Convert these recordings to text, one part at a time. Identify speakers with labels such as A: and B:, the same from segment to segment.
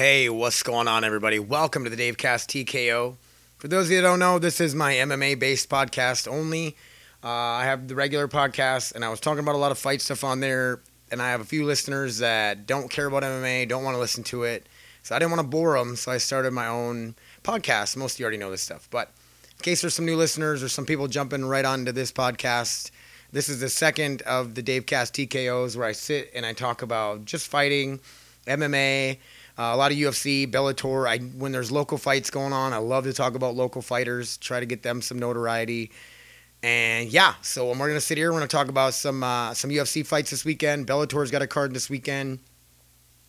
A: Hey, what's going on, everybody? Welcome to the Dave Cast TKO. For those of you that don't know, this is my MMA based podcast only. Uh, I have the regular podcast, and I was talking about a lot of fight stuff on there. And I have a few listeners that don't care about MMA, don't want to listen to it. So I didn't want to bore them, so I started my own podcast. Most of you already know this stuff. But in case there's some new listeners or some people jumping right onto this podcast, this is the second of the Dave Cast TKOs where I sit and I talk about just fighting, MMA, uh, a lot of UFC, Bellator. I when there's local fights going on, I love to talk about local fighters, try to get them some notoriety. And yeah, so we're gonna sit here. We're gonna talk about some uh, some UFC fights this weekend. Bellator's got a card this weekend,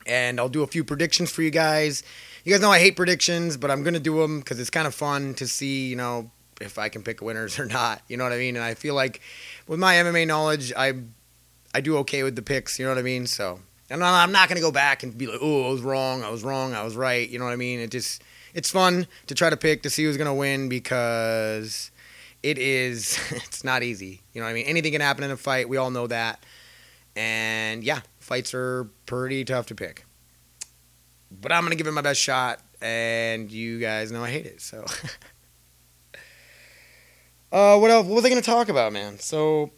A: and I'll do a few predictions for you guys. You guys know I hate predictions, but I'm gonna do them because it's kind of fun to see, you know, if I can pick winners or not. You know what I mean? And I feel like with my MMA knowledge, I I do okay with the picks. You know what I mean? So and I'm not gonna go back and be like, oh, I was wrong, I was wrong, I was right. You know what I mean? It just it's fun to try to pick to see who's gonna win because it is it's not easy. You know what I mean? Anything can happen in a fight. We all know that. And yeah, fights are pretty tough to pick. But I'm gonna give it my best shot, and you guys know I hate it. So, uh, what else? What was I gonna talk about, man? So,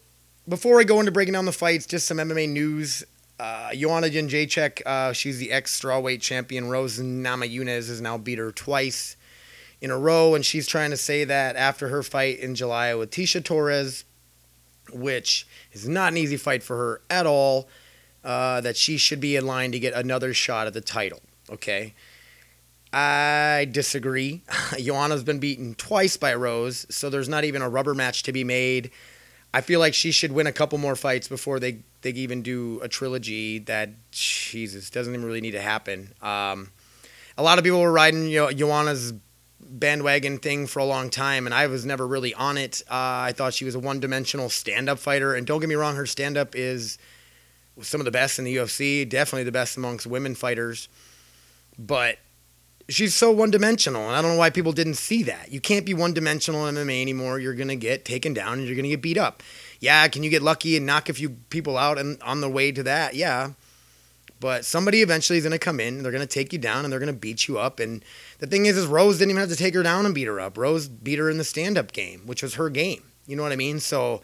A: before I go into breaking down the fights, just some MMA news. Uh, Joanna uh, she's the ex strawweight champion. Rose Namajunas has now beat her twice in a row, and she's trying to say that after her fight in July with Tecia Torres, which is not an easy fight for her at all, uh, that she should be in line to get another shot at the title. Okay. I disagree. Joanna's been beaten twice by Rose, so there's not even a rubber match to be made. I feel like she should win a couple more fights before they, they even do a trilogy that, Jesus, doesn't even really need to happen. Um, a lot of people were riding you Joanna's bandwagon thing for a long time, and I was never really on it. Uh, I thought she was a one dimensional stand up fighter, and don't get me wrong, her stand up is some of the best in the UFC, definitely the best amongst women fighters. But she's so one dimensional, and I don't know why people didn't see that. You can't be one dimensional in MMA anymore. You're gonna get taken down and you're gonna get beat up. Yeah, can you get lucky and knock a few people out and on the way to that? Yeah. But somebody eventually is gonna come in, and they're gonna take you down and they're gonna beat you up. And the thing is, is Rose didn't even have to take her down and beat her up. Rose beat her in the stand up game, which was her game. You know what I mean? So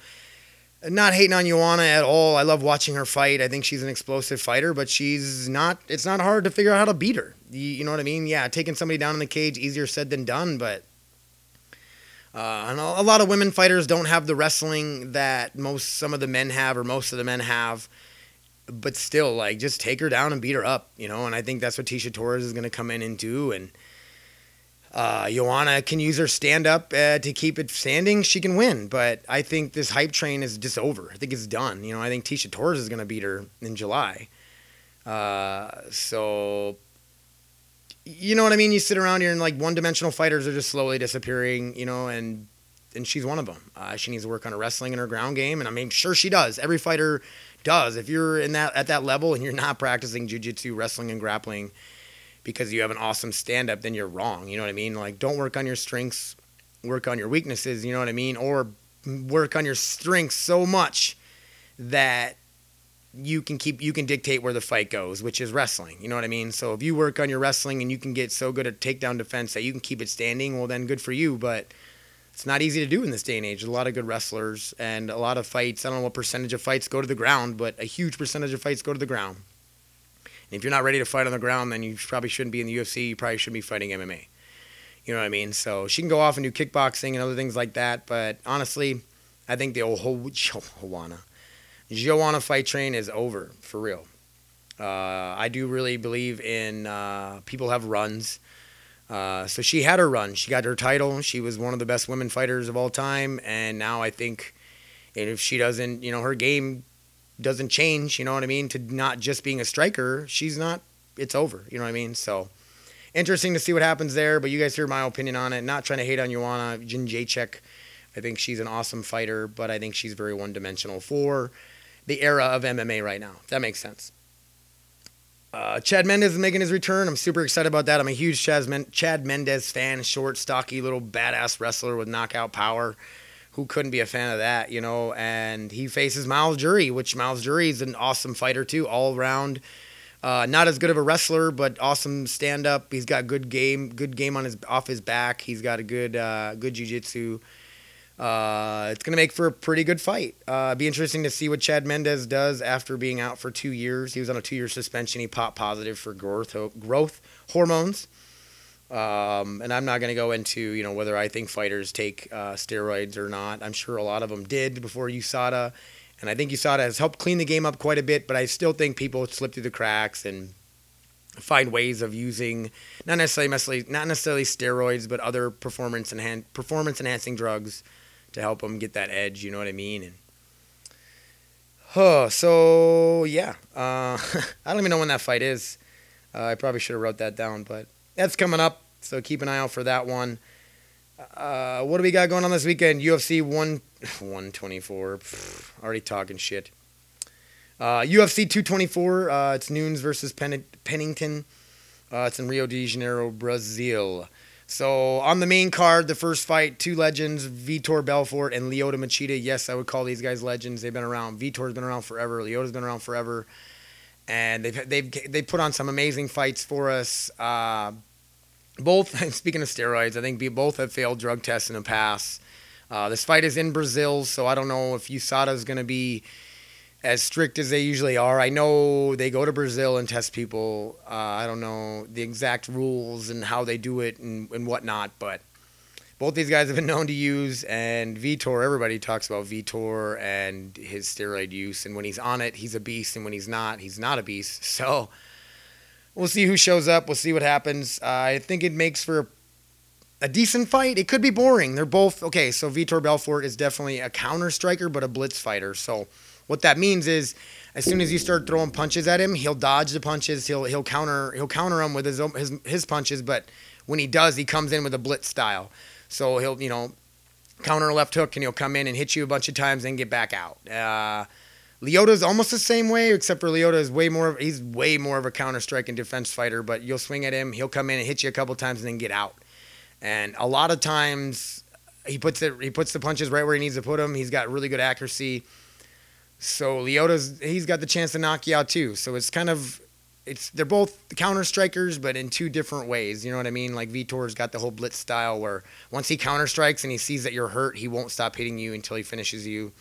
A: not hating on Joanna at all. I love watching her fight. I think she's an explosive fighter, but she's not. It's not hard to figure out how to beat her. You, you know what I mean? Yeah, taking somebody down in the cage easier said than done, but. Uh, and a lot of women fighters don't have the wrestling that most some of the men have or most of the men have but still like just take her down and beat her up you know and i think that's what Tecia torres is going to come in and do and uh, Joanna can use her stand up uh, to keep it standing. She can win, but I think this hype train is just over. I think it's done. You know, I think Tecia Torres is going to beat her in July. Uh, so, you know what I mean? You sit around here and like one dimensional fighters are just slowly disappearing, you know, and and she's one of them. Uh, she needs to work on her wrestling and her ground game, and I mean, sure she does. Every fighter does. If you're in that at that level and you're not practicing jujitsu, wrestling, and grappling because you have an awesome stand up, then you're wrong. You know what I mean? Like, don't work on your strengths, work on your weaknesses. You know what I mean? Or work on your strengths so much that you can keep you can dictate where the fight goes, which is wrestling. You know what I mean? So if you work on your wrestling and you can get so good at takedown defense that you can keep it standing, well then good for you. But it's not easy to do in this day and age. There's a lot of good wrestlers and a lot of fights. I don't know what percentage of fights go to the ground, but a huge percentage of fights go to the ground. If you're not ready to fight on the ground, then you probably shouldn't be in the UFC. You probably shouldn't be fighting MMA. You know what I mean? So she can go off and do kickboxing and other things like that. But honestly, I think the old Joanna, Joanna fight train is over for real. Uh, I do really believe in uh, people have runs. Uh, so she had her run. She got her title. She was one of the best women fighters of all time. And now I think, if she doesn't, you know, her game doesn't change, you know what I mean, to not just being a striker, she's not, it's over, you know what I mean? So interesting to see what happens there, but you guys hear my opinion on it. Not trying to hate on Joanna Jędrzejczyk. I think she's an awesome fighter, but I think she's very one dimensional for the era of MMA right now. That makes sense. Uh, Chad Mendes is making his return. I'm super excited about that. I'm a huge Chad, Men- Chad Mendes fan. Short, stocky, little badass wrestler with knockout power who couldn't be a fan of that, you know? And he faces Myles Jury, which Myles Jury is an awesome fighter too, all around Uh, not as good of a wrestler, but awesome stand up. He's got good game, good game on his off his back. He's got a good uh, good jujitsu. Uh, it's gonna make for a pretty good fight. Uh, be interesting to see what Chad Mendes does after being out for two years. He was on a two year suspension. He popped positive for growth growth hormones. Um, and I'm not going to go into you know whether I think fighters take uh, steroids or not. I'm sure a lot of them did before USADA, and I think USADA has helped clean the game up quite a bit. But I still think people slip through the cracks and find ways of using not necessarily necessarily not necessarily steroids, but other performance enhan- performance enhancing drugs to help them get that edge. You know what I mean? And oh, so yeah, uh, I don't even know when that fight is. Uh, I probably should have wrote that down, but that's coming up. So keep an eye out for that one. Uh, what do we got going on this weekend? UFC 1 124. Pfft, already talking shit. Uh, UFC 224. Uh, it's Nunes versus Pen- Pennington. Uh, it's in Rio de Janeiro, Brazil. So on the main card, the first fight, two legends, Vitor Belfort and Lyoto Machida. Yes, I would call these guys legends. They've been around. Vitor's been around forever. Lyoto's been around forever, and they've they've they put on some amazing fights for us. Both speaking of steroids, I think both have failed drug tests in the past. Uh, this fight is in Brazil, so I don't know if USADA is going to be as strict as they usually are. I know they go to Brazil and test people. Uh, I don't know the exact rules and how they do it and, and whatnot, but both these guys have been known to use. And Vitor, everybody talks about Vitor and his steroid use. And when he's on it, he's a beast. And when he's not, he's not a beast. So we'll see who shows up. We'll see what happens. Uh, I think it makes for a, decent fight. It could be boring. They're both okay. So Vitor Belfort is definitely a counter striker, but a blitz fighter. So what that means is, as soon as you start throwing punches at him, he'll dodge the punches. He'll he'll counter he'll counter them with his his his punches. But when he does, he comes in with a blitz style. So he'll you know counter left hook and he'll come in and hit you a bunch of times and get back out. Uh, Lyoto's almost the same way, except for Lyoto is way more. He's way more of a counter strike and defense fighter. But you'll swing at him, he'll come in and hit you a couple times and then get out. And a lot of times he puts it he puts the punches right where he needs to put them. He's got really good accuracy. So Lyoto's he's got the chance to knock you out too. So it's kind of it's they're both counter strikers, but in two different ways. You know what I mean? Like Vitor's got the whole blitz style where once he counter strikes and he sees that you're hurt, he won't stop hitting you until he finishes you.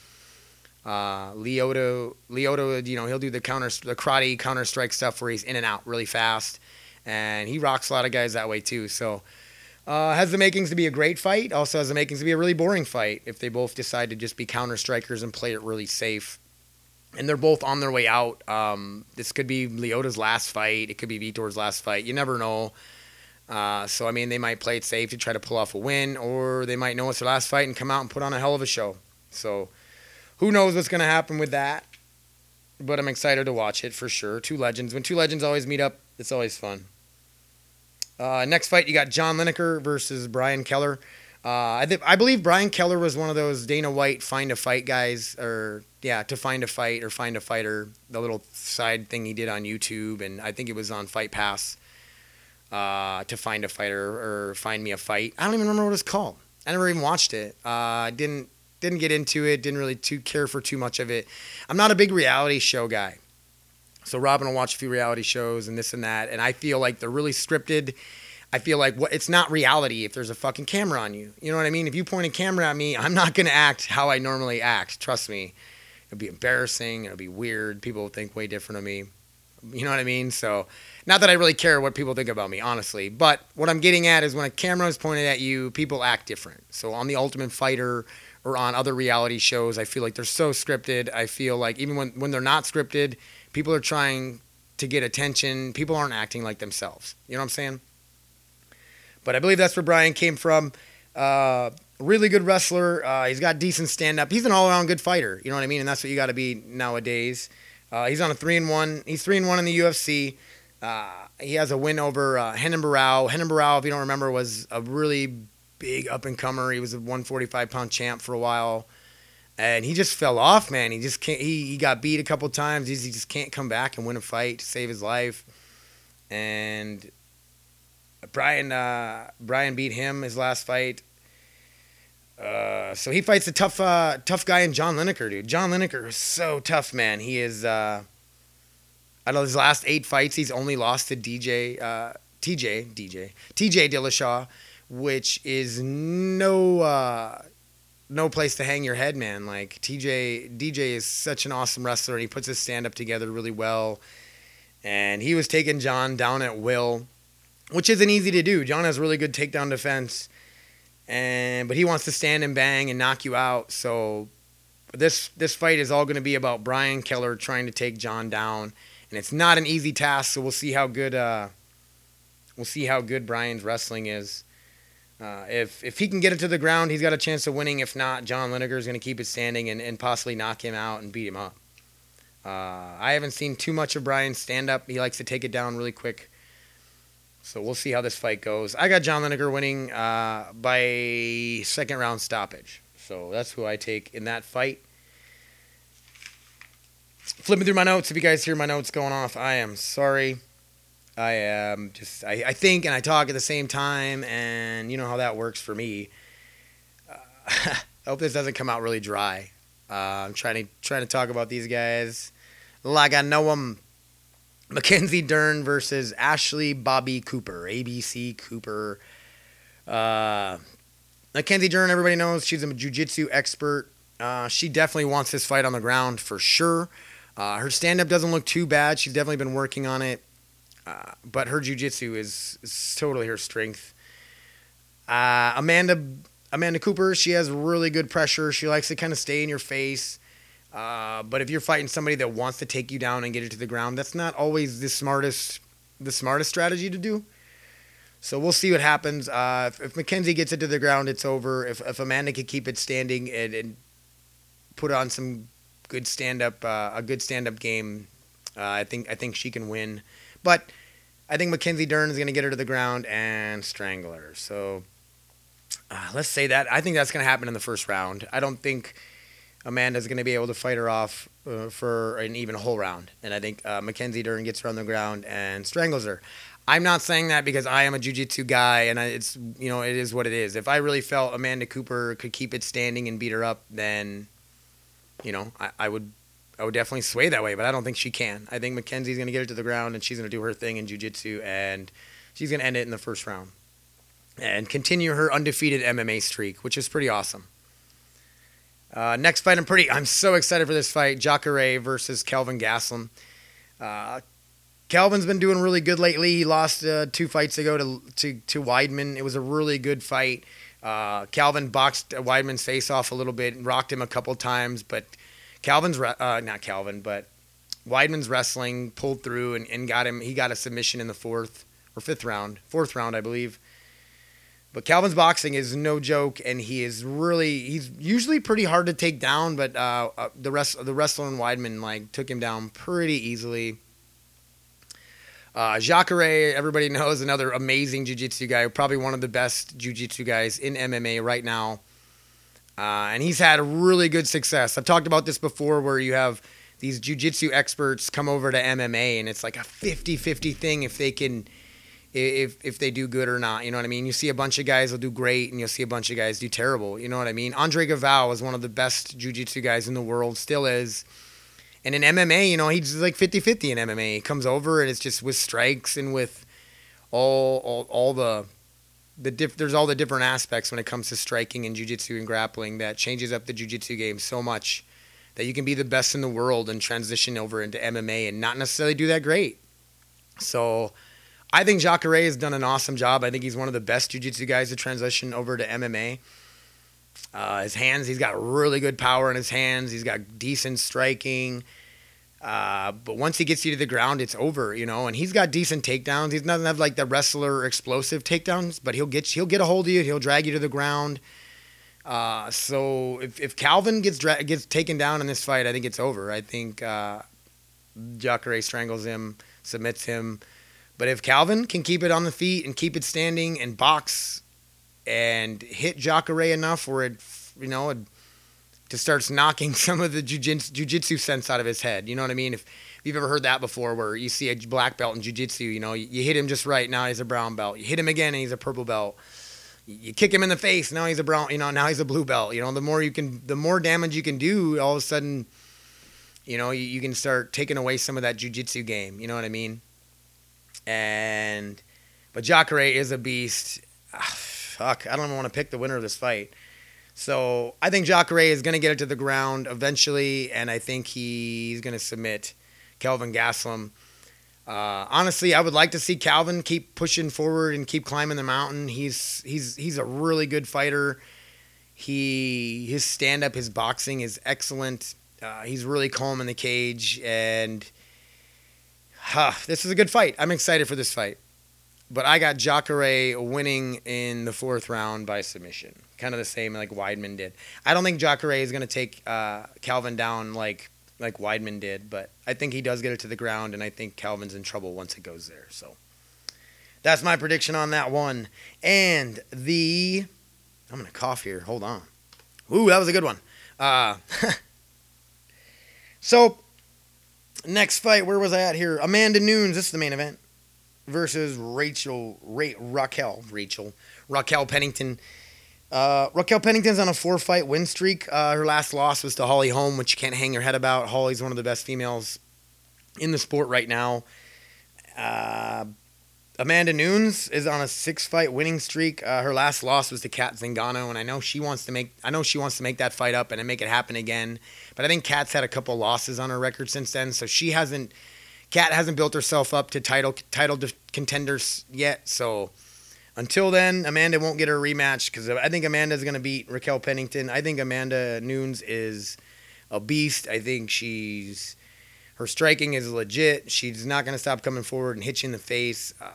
A: Uh, Lyoto, Lyoto, you know, he'll do the counter, the karate counter strike stuff where he's in and out really fast, and he rocks a lot of guys that way too. So uh, has the makings to be a great fight. Also has the makings to be a really boring fight if they both decide to just be counter strikers and play it really safe and they're both on their way out. Um, this could be Lyoto's last fight. It could be Vitor's last fight. You never know. Uh, so I mean, they might play it safe to try to pull off a win, or they might know it's their last fight and come out and put on a hell of a show. So who knows what's going to happen with that? But I'm excited to watch it for sure. Two legends. When two legends always meet up, it's always fun. Uh, next fight, you got John Lineker versus Brian Keller. Uh, I, th- I believe Brian Keller was one of those Dana White find a fight guys, or yeah, to find a fight or find a fighter, the little side thing he did on YouTube, and I think it was on Fight Pass uh, to find a fighter or find me a fight. I don't even remember what it's called. I never even watched it. Uh, didn't didn't get into it. Didn't really too care for too much of it. I'm not a big reality show guy. So Robin will watch a few reality shows and this and that, and I feel like they're really scripted. I feel like what it's not reality if there's a fucking camera on you. You know what I mean? If you point a camera at me, I'm not gonna act how I normally act. Trust me it'll be embarrassing. It'll be weird. People will think way different of me. You know what I mean? So, not that I really care what people think about me, honestly. But what I'm getting at is when a camera is pointed at you, people act different. So on the Ultimate Fighter or on other reality shows, I feel like they're so scripted. I feel like even when when they're not scripted, people are trying to get attention. People aren't acting like themselves. You know what I'm saying? But I believe that's where Brian came from. Uh, really good wrestler. Uh, he's got decent stand up. He's an all around good fighter. You know what I mean? And that's what you got to be nowadays. Uh, he's on a three and one. He's three and one in the UFC. Uh, he has a win over uh, Renan Barão. Renan Barão, if you don't remember, was a really big up and comer. He was a 145 pound champ for a while, and he just fell off, man. He just can't. He, he got beat a couple times. He's, he just can't come back and win a fight to save his life. And Brian uh, Brian beat him his last fight. Uh, so he fights a tough, uh, tough guy in John Lineker, dude. John Lineker is so tough, man. He is. Uh, out of his last eight fights, he's only lost to DJ, uh, TJ, DJ, TJ Dillashaw, which is no uh, no place to hang your head, man. Like TJ, DJ is such an awesome wrestler, and he puts his stand up together really well. And he was taking John down at will, which isn't easy to do. John has really good takedown defense, and but he wants to stand and bang and knock you out. So this this fight is all going to be about Brian Keller trying to take John down, and it's not an easy task. So we'll see how good uh, we'll see how good Brian's wrestling is. Uh, if if he can get it to the ground, he's got a chance of winning. If not, John Lineker is going to keep it standing and, and possibly knock him out and beat him up. Uh, I haven't seen too much of Brian stand up. He likes to take it down really quick. So we'll see how this fight goes. I got John Lineker winning uh, by second round stoppage. So that's who I take in that fight. Flipping through my notes. If you guys hear my notes going off, I am sorry. I am just I, I think and I talk at the same time, and you know how that works for me. Uh, I hope this doesn't come out really dry. Uh, I'm trying to trying to talk about these guys like I know them. Mackenzie Dern versus Ashley Bobby Cooper, ABC Cooper. Uh, Mackenzie Dern, everybody knows she's a jiu-jitsu expert. Uh, she definitely wants this fight on the ground for sure. Uh, her stand-up doesn't look too bad. She's definitely been working on it. Uh, but her jujitsu is, is totally her strength. Uh, Amanda Amanda Cooper, she has really good pressure. She likes to kind of stay in your face. Uh, but if you're fighting somebody that wants to take you down and get it to the ground, that's not always the smartest the smartest strategy to do. So we'll see what happens. Uh, if, if, Mackenzie gets it to the ground, it's over. If, if Amanda can keep it standing and, and put on some good stand up, uh, a good stand up game, uh, I think I think she can win. But I think Mackenzie Dern is going to get her to the ground and strangle her. So uh, let's say that. I think that's going to happen in the first round. I don't think Amanda's going to be able to fight her off uh, for an even whole round. And I think uh, Mackenzie Dern gets her on the ground and strangles her. I'm not saying that because I am a jiu-jitsu guy and I, it's you know it is what it is. If I really felt Amanda Cooper could keep it standing and beat her up, then you know I, I would I would definitely sway that way, but I don't think she can. I think Mackenzie's going to get her to the ground and she's going to do her thing in jiu-jitsu and she's going to end it in the first round and continue her undefeated MMA streak, which is pretty awesome. Uh, next fight, I'm pretty. I'm so excited for this fight: Jacare versus Kelvin Gastelum. Uh, Kelvin's been doing really good lately. He lost uh, two fights ago to, to to Weidman. It was a really good fight. Uh, Calvin boxed Weidman's face off a little bit, and rocked him a couple times, but Calvin's uh, not Calvin, but Weidman's wrestling pulled through and, and got him. He got a submission in the fourth or fifth round, fourth round, I believe. But Calvin's boxing is no joke, and he is really he's usually pretty hard to take down. But uh, uh, the rest the wrestler in Weidman like took him down pretty easily. Uh, Jacare, everybody knows, another amazing jiu-jitsu guy, probably one of the best jiu-jitsu guys in MMA right now. Uh, and he's had really good success. I've talked about this before where you have these jujitsu experts come over to MMA and it's like a 50-50 thing if they can if if they do good or not. You know what I mean? You see a bunch of guys will do great and you'll see a bunch of guys do terrible. You know what I mean? Andre Galvao is one of the best jiu-jitsu guys in the world, still is. And in MMA, you know, he's like 50-50 in MMA. He comes over and it's just with strikes and with all all, all the the diff- there's all the different aspects when it comes to striking and jiu-jitsu and grappling that changes up the jiu-jitsu game so much that you can be the best in the world and transition over into MMA and not necessarily do that great. So I think Jacare has done an awesome job. I think he's one of the best jiu-jitsu guys to transition over to MMA. Uh, his hands, he's got really good power in his hands. He's got decent striking. Uh, but once he gets you to the ground, it's over, you know. And he's got decent takedowns. He doesn't have like the wrestler explosive takedowns, but he'll get he'll get a hold of you. He'll drag you to the ground. Uh, so if, if Calvin gets dra- gets taken down in this fight, I think it's over. I think uh, Jacare strangles him, submits him. But if Calvin can keep it on the feet and keep it standing and box and hit Jacare enough where it, you know, it to starts knocking some of the jujitsu sense out of his head. You know what I mean? If, if you've ever heard that before, where you see a black belt in jujitsu, you know, you, you, hit him just right, now he's a brown belt. You hit him again, and he's a purple belt. You kick him in the face, now he's a brown, you know, now he's a blue belt. You know, the more you can, the more damage you can do, all of a sudden, You know, you, you can start taking away some of that jujitsu game. You know what I mean? And but Jacare is a beast. Ah, fuck, I don't even want to pick the winner of this fight. So I think Jacare is going to get it to the ground eventually, and I think he's going to submit Kelvin Gastelum. Uh, honestly, I would like to see Calvin keep pushing forward and keep climbing the mountain. He's he's he's a really good fighter. He his stand up, his boxing is excellent. Uh, he's really calm in the cage, and huh, this is a good fight. I'm excited for this fight. But I got Jacare winning in the fourth round by submission, kind of the same like Weidman did. I don't think Jacare is going to take uh, Calvin down like like Weidman did, but I think he does get it to the ground, and I think Calvin's in trouble once it goes there. So that's my prediction on that one. And the I'm gonna cough here. Hold on. Ooh, that was a good one. Uh, so next fight, where was I at here? Amanda Nunes. This is the main event versus Rachel Ra- Raquel Rachel Raquel Pennington. Uh, Raquel Pennington's on a four fight win streak. Uh, her last loss was to Holly Holm, which you can't hang your head about. Holly's one of the best females in the sport right now. Uh, Amanda Nunes is on a six fight winning streak. Uh, her last loss was to Cat Zingano, and I know she wants to make I know she wants to make that fight up and make it happen again. But I think Cat's had a couple losses on her record since then, so she hasn't Cat hasn't built herself up to title title contenders yet. So until then, Amanda won't get her rematch because I think Amanda's going to beat Raquel Pennington. I think Amanda Nunes is a beast. I think she's her striking is legit. She's not going to stop coming forward and hit you in the face. Uh,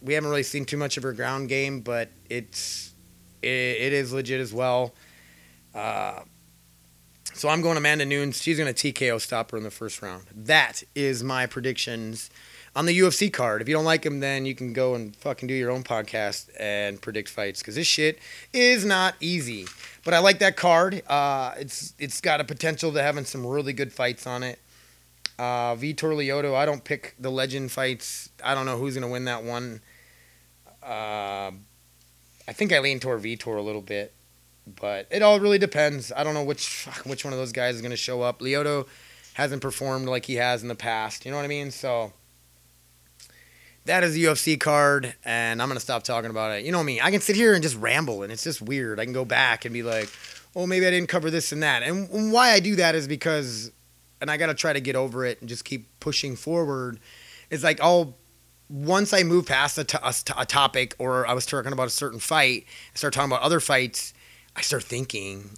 A: we haven't really seen too much of her ground game, but it's it, it is legit as well. Uh, so I'm going Amanda Nunes. She's going to TKO stop her in the first round. That is my predictions on the UFC card. If you don't like them, then you can go and fucking do your own podcast and predict fights because this shit is not easy. But I like that card. Uh, it's it's got a potential to having some really good fights on it. Uh, Vitor Lyoto, I don't pick the legend fights. I don't know who's gonna win that one. Uh, I think I lean toward Vitor a little bit, but it all really depends. I don't know which which one of those guys is gonna show up. Lyoto hasn't performed like he has in the past. You know what I mean? So that is the UFC card, and I'm gonna stop talking about it. You know me, I can sit here and just ramble, and it's just weird. I can go back and be like, "Oh, maybe I didn't cover this and that." And why I do that is because, and I gotta try to get over it and just keep pushing forward. It's like I'll once I move past a, t- a, a topic, or I was talking about a certain fight, I start talking about other fights. I start thinking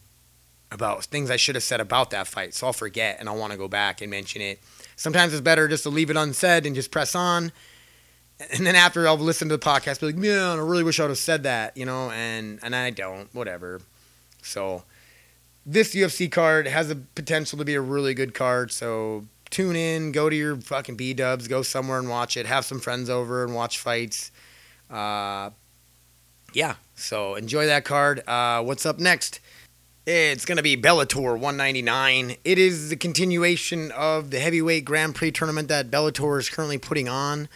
A: about things I should have said about that fight, so I'll forget and I'll want to go back and mention it. Sometimes it's better just to leave it unsaid and just press on and then after I'll listen to the podcast, be like, man, I really wish I would have said that, you know, and and I don't, whatever. So this UFC card has the potential to be a really good card. So tune in, go to your fucking B Dubs, go somewhere and watch it. Have some friends over and watch fights. Uh, yeah, so enjoy that card. Uh, what's up next? It's going to be Bellator 199. It is the continuation of the heavyweight Grand Prix tournament that Bellator is currently putting on.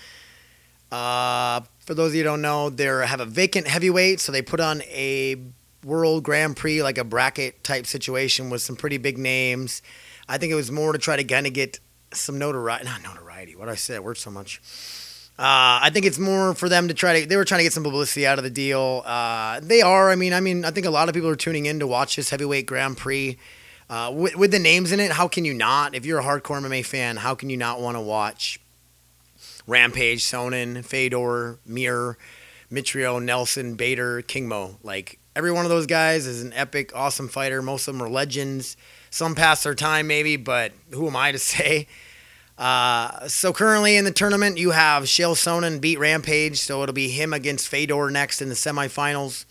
A: Uh, for those of you who don't know, they have a vacant heavyweight, so they put on a World Grand Prix, like a bracket type situation with some pretty big names. I think it was more to try to kind of get some notoriety. Not notoriety. What I say? That word so much. Uh, I think it's more for them to try to. They were trying to get some publicity out of the deal. Uh, they are. I mean, I mean, I think a lot of people are tuning in to watch this heavyweight Grand Prix. Uh, with, with the names in it, how can you not? If you're a hardcore MMA fan, how can you not want to watch Rampage, Sonnen, Fedor, Mir, Mitrio, Nelson, Bader, King Mo. Like every one of those guys is an epic, awesome fighter. Most of them are legends. Some past their time, maybe, but who am I to say? Uh, so currently in the tournament, you have Chael Sonnen beat Rampage, so it'll be him against Fedor next in the semifinals.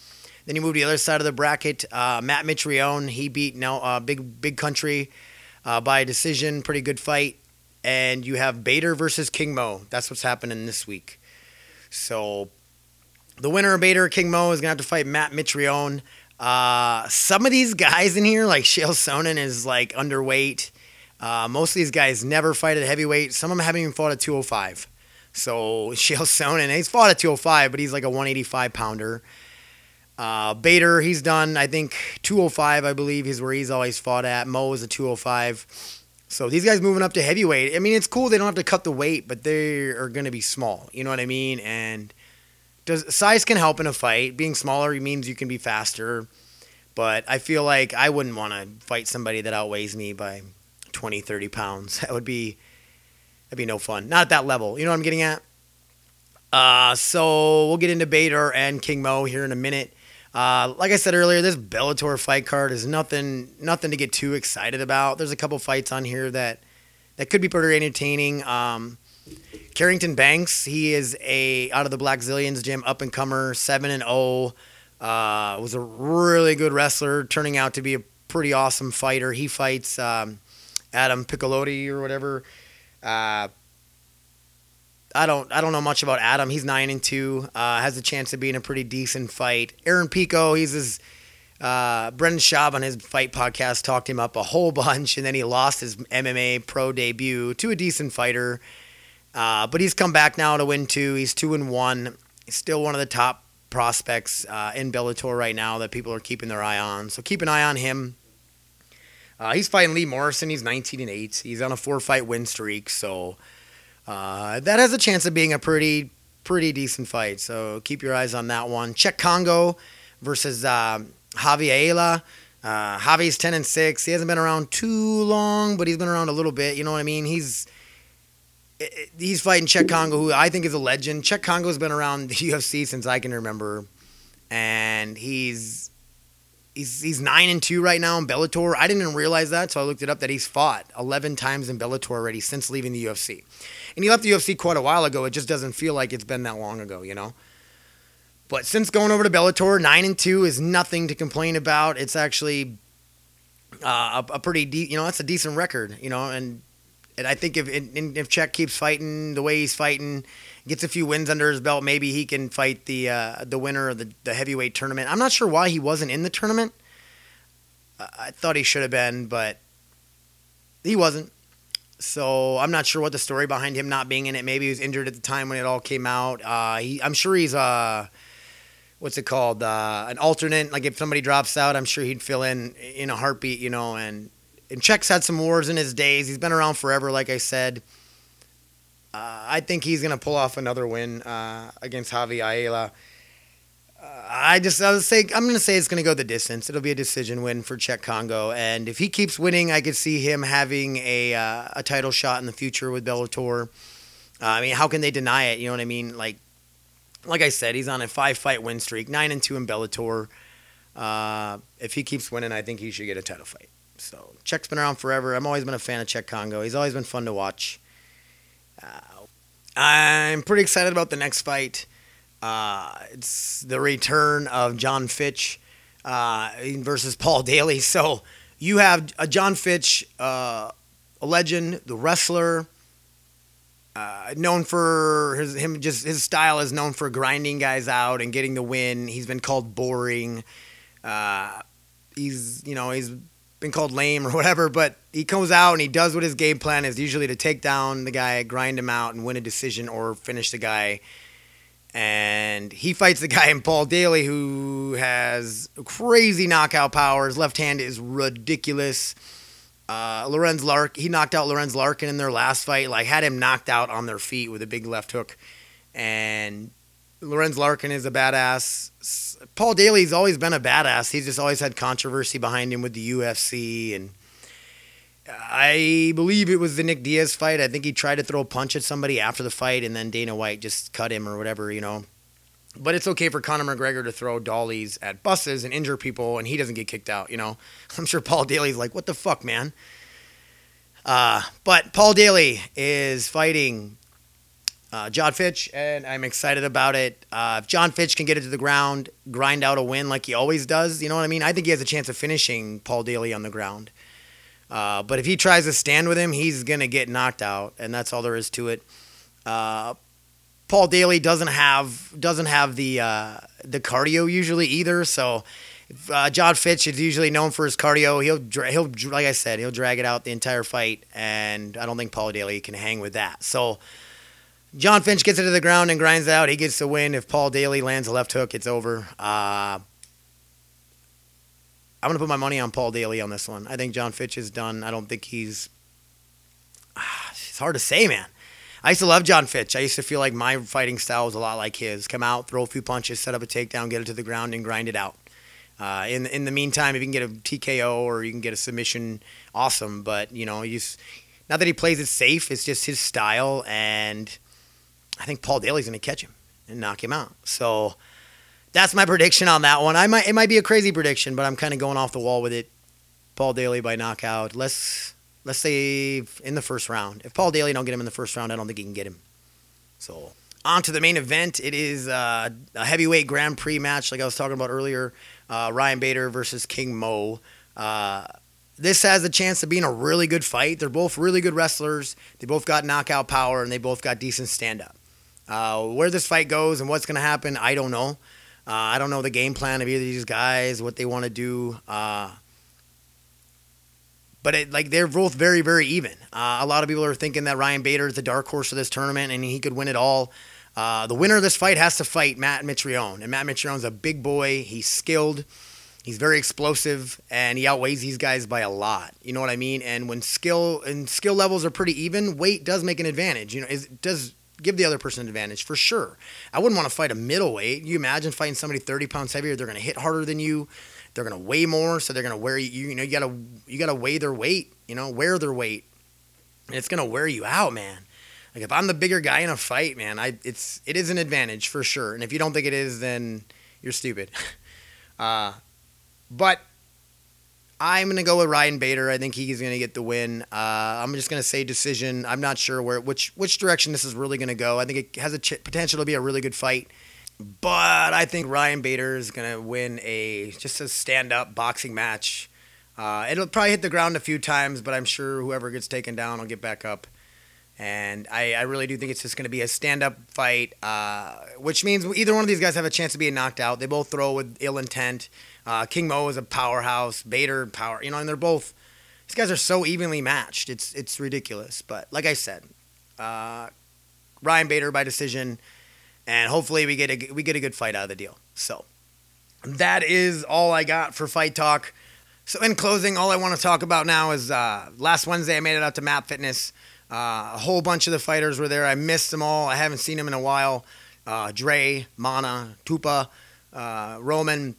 A: Then you move to the other side of the bracket. Uh, Matt Mitrione, he beat now uh, Big Big Country uh, by a decision, pretty good fight and you have Bader versus King Mo. That's what's happening this week. So the winner of Bader King Mo is gonna have to fight Matt Mitrione. Uh, some of these guys in here, like Chael Sonnen, is like underweight. Uh, most of these guys never fight at heavyweight. Some of them haven't even fought at 205. So Chael Sonnen, he's fought at 205, but he's like a 185 pounder. Uh, Bader, he's done, I think 205, I believe, is where he's always fought at. Mo is a 205. So these guys moving up to heavyweight. I mean, it's cool they don't have to cut the weight, but they are going to be small. You know what I mean? And does size can help in a fight. Being smaller means you can be faster. But I feel like I wouldn't want to fight somebody that outweighs me by 20, 30 pounds. That would be that'd be no fun. Not at that level. You know what I'm getting at? Uh, so we'll get into Bader and King Mo here in a minute. Uh, like I said earlier, this Bellator fight card is nothing nothing to get too excited about. There's a couple fights on here that that could be pretty entertaining. Um, Carrington Banks, he is a out of the Blackzilians gym up and comer, seven and zero. Oh. Uh, was a really good wrestler, turning out to be a pretty awesome fighter. He fights um, Adam Piccolotti or whatever. Uh, I don't I don't know much about Adam. He's nine and two. Uh, has a chance of being a pretty decent fight. Aaron Pico, he's his uh, Brendan Schaub on his fight podcast talked him up a whole bunch, and then he lost his MMA pro debut to a decent fighter. Uh, but he's come back now to win two. He's two and one. He's still one of the top prospects uh, in Bellator right now that people are keeping their eye on. So keep an eye on him. Uh, he's fighting Lee Morrison. He's 19 and eight. He's on a four fight win streak. So uh, that has a chance of being a pretty pretty decent fight. So keep your eyes on that one. Cheick Kongo versus uh, Javy. Uh, Javy's 10 and 6. He hasn't been around too long, but he's been around a little bit. You know what I mean? He's he's fighting Cheick Kongo, who I think is a legend. Cheick Kongo's been around the UFC since I can remember, and he's he's he's nine and two right now in Bellator. I didn't even realize that, so I looked it up that he's fought 11 times in Bellator already since leaving the UFC. And he left the UFC quite a while ago. It just doesn't feel like it's been that long ago, you know. But since going over to Bellator, nine and two is nothing to complain about. It's actually uh, a, a, pretty, you know, that's a decent record, you know. And and I think if if Cheick keeps fighting the way he's fighting, gets a few wins under his belt, maybe he can fight the uh, the winner of the, the heavyweight tournament. I'm not sure why he wasn't in the tournament. I thought he should have been, but he wasn't. So I'm not sure what the story behind him not being in it. Maybe he was injured at the time when it all came out. Uh, he, I'm sure he's uh, what's it called? Uh, an alternate. Like if somebody drops out, I'm sure he'd fill in in a heartbeat. You know, and and Cheick's had some wars in his days. He's been around forever, like I said. Uh, I think he's gonna pull off another win uh, against Javy Ayala. I just I was say I'm gonna say it's gonna go the distance. It'll be a decision win for Cheick Kongo, and if he keeps winning, I could see him having a uh, a title shot in the future with Bellator. Uh, I mean, how can they deny it? You know what I mean? Like, like I said, he's on a five fight win streak, nine and two in Bellator. Uh, if he keeps winning, I think he should get a title fight. So Cheick's been around forever. I've always been a fan of Cheick Kongo. He's always been fun to watch. I'm pretty excited about the next fight. Uh, it's the return of John Fitch uh, versus Paul Daley. So you have a John Fitch, uh, a legend, the wrestler, uh, known for his him just his style is known for grinding guys out and getting the win. He's been called boring. Uh, he's you know he's been called lame or whatever, but he comes out and he does what his game plan is usually to take down the guy, grind him out, and win a decision or finish the guy and he fights the guy in Paul Daley who has crazy knockout power. His left hand is ridiculous. Uh, Lorenz Lark, he knocked out Lorenz Larkin in their last fight, like had him knocked out on their feet with a big left hook. And Lorenz Larkin is a badass. Paul Daley's always been a badass. He's just always had controversy behind him with the UFC and I believe it was the Nick Diaz fight. I think he tried to throw a punch at somebody after the fight, and then Dana White just cut him or whatever, you know. But it's okay for Conor McGregor to throw dollies at buses and injure people, and he doesn't get kicked out, you know. I'm sure Paul Daley's like, what the fuck, man? Uh, but Paul Daley is fighting uh, John Fitch, and I'm excited about it. Uh, if John Fitch can get it to the ground, grind out a win like he always does, you know what I mean? I think he has a chance of finishing Paul Daley on the ground. Uh, but if he tries to stand with him, he's gonna get knocked out, and that's all there is to it. Uh, Paul Daley doesn't have doesn't have the uh, the cardio usually either. So uh, John Fitch is usually known for his cardio. He'll he'll like I said, he'll drag it out the entire fight, and I don't think Paul Daley can hang with that. So. John Finch gets it to the ground and grinds out. He gets the win. If Paul Daley lands a left hook, it's over. Uh, I'm going to put my money on Paul Daley on this one. I think John Finch is done. I don't think he's It's hard to say, man. I used to love John Fitch. I used to feel like my fighting style was a lot like his. Come out, throw a few punches, set up a takedown, get it to the ground, and grind it out. Uh, in in the meantime, if you can get a TKO or you can get a submission, awesome. But you know, he's not that he plays it safe. It's just his style, and I think Paul Daley's going to catch him and knock him out. So that's my prediction on that one. I might it might be a crazy prediction, but I'm kind of going off the wall with it. Paul Daley by knockout. Let's let's say in the first round. If Paul Daley don't get him in the first round, I don't think he can get him. So on to the main event. It is uh, a heavyweight Grand Prix match, like I was talking about earlier uh, Ryan Bader versus King Mo. Uh, this has a chance of being a really good fight. They're both really good wrestlers. They both got knockout power and they both got decent stand up. Uh, where this fight goes and what's going to happen, I don't know. Uh, I don't know the game plan of either of these guys, what they want to do. Uh, but it, like they're both very, very even. Uh, a lot of people are thinking that Ryan Bader is the dark horse of this tournament and he could win it all. Uh, the winner of this fight has to fight Matt Mitrione, and Matt Mitrione's a big boy. He's skilled, he's very explosive, and he outweighs these guys by a lot. You know what I mean? And when skill and skill levels are pretty even, weight does make an advantage. You know, it does give the other person an advantage for sure. I wouldn't want to fight a middleweight. You imagine fighting somebody 30 pounds heavier? They're going to hit harder than you. They're going to weigh more, so they're going to wear you. You know, you got to you got to weigh their weight. You know, wear their weight, and it's going to wear you out, man. Like if I'm the bigger guy in a fight, man, I it's it is an advantage for sure. And if you don't think it is, then you're stupid. uh, but I'm gonna go with Ryan Bader. I think he's gonna get the win. Uh, I'm just gonna say decision. I'm not sure where which which direction this is really gonna go. I think it has a ch- potential to be a really good fight, but I think Ryan Bader is gonna win a just a stand up boxing match. Uh, it'll probably hit the ground a few times, but I'm sure whoever gets taken down will get back up. And I, I really do think it's just going to be a stand up fight, uh, which means either one of these guys have a chance to be knocked out. They both throw with ill intent. Uh, King Mo is a powerhouse, Bader power, you know, and they're both. These guys are so evenly matched. It's it's ridiculous. But like I said, uh, Ryan Bader by decision, and hopefully we get a we get a good fight out of the deal. So that is all I got for fight talk. So in closing, all I want to talk about now is uh, last Wednesday I made it out to Map Fitness. Uh, a whole bunch of the fighters were there. I missed them all. I haven't seen them in a while. Uh, Dre, Mana, Tupa, uh, Roman.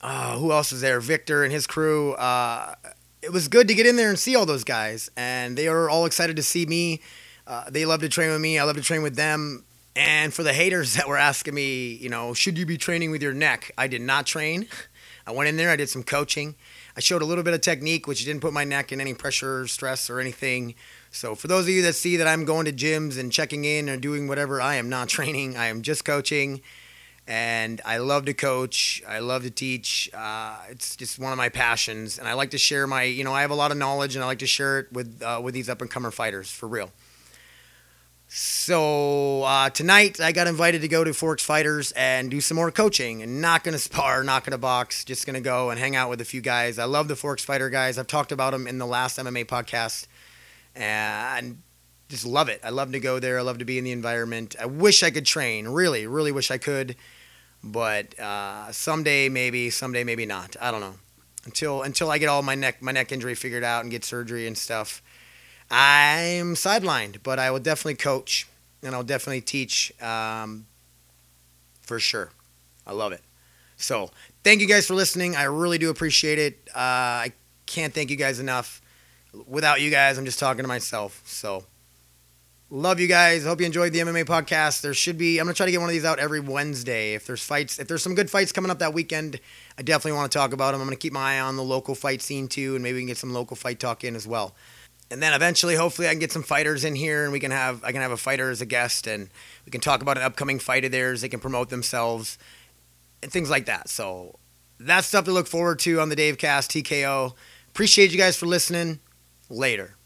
A: Uh, who else is there? Victor and his crew. Uh, it was good to get in there and see all those guys, and they were all excited to see me. Uh, they love to train with me. I love to train with them. And for the haters that were asking me, you know, should you be training with your neck? I did not train. I went in there. I did some coaching. I showed a little bit of technique, which didn't put my neck in any pressure, stress, or anything. So for those of you that see that I'm going to gyms and checking in or doing whatever, I am not training. I am just coaching, and I love to coach. I love to teach. Uh, it's just one of my passions, and I like to share my. You know, I have a lot of knowledge, and I like to share it with uh, with these up and comer fighters for real. So uh, tonight I got invited to go to Forks Fighters and do some more coaching. And not gonna spar, not gonna box, just gonna go and hang out with a few guys. I love the Forks Fighter guys. I've talked about them in the last MMA podcast and just love it. I love to go there. I love to be in the environment. I wish I could train. Really, really wish I could. But uh, someday maybe, someday maybe not. I don't know. Until until I get all my neck my neck injury figured out and get surgery and stuff, I'm sidelined. But I will definitely coach and I'll definitely teach um, for sure. I love it. So thank you guys for listening. I really do appreciate it. Uh, I can't thank you guys enough without you guys, I'm just talking to myself. So, love you guys. Hope you enjoyed the MMA podcast. There should be. I'm gonna try to get one of these out every Wednesday. If there's fights, if there's some good fights coming up that weekend, I definitely want to talk about them. I'm gonna keep my eye on the local fight scene too, and maybe we can get some local fight talk in as well. And then eventually, hopefully, I can get some fighters in here, and we can have I can have a fighter as a guest, and we can talk about an upcoming fight of theirs. They can promote themselves and things like that. So that's stuff to look forward to on the Dave Cast TKO. Appreciate you guys for listening. Later.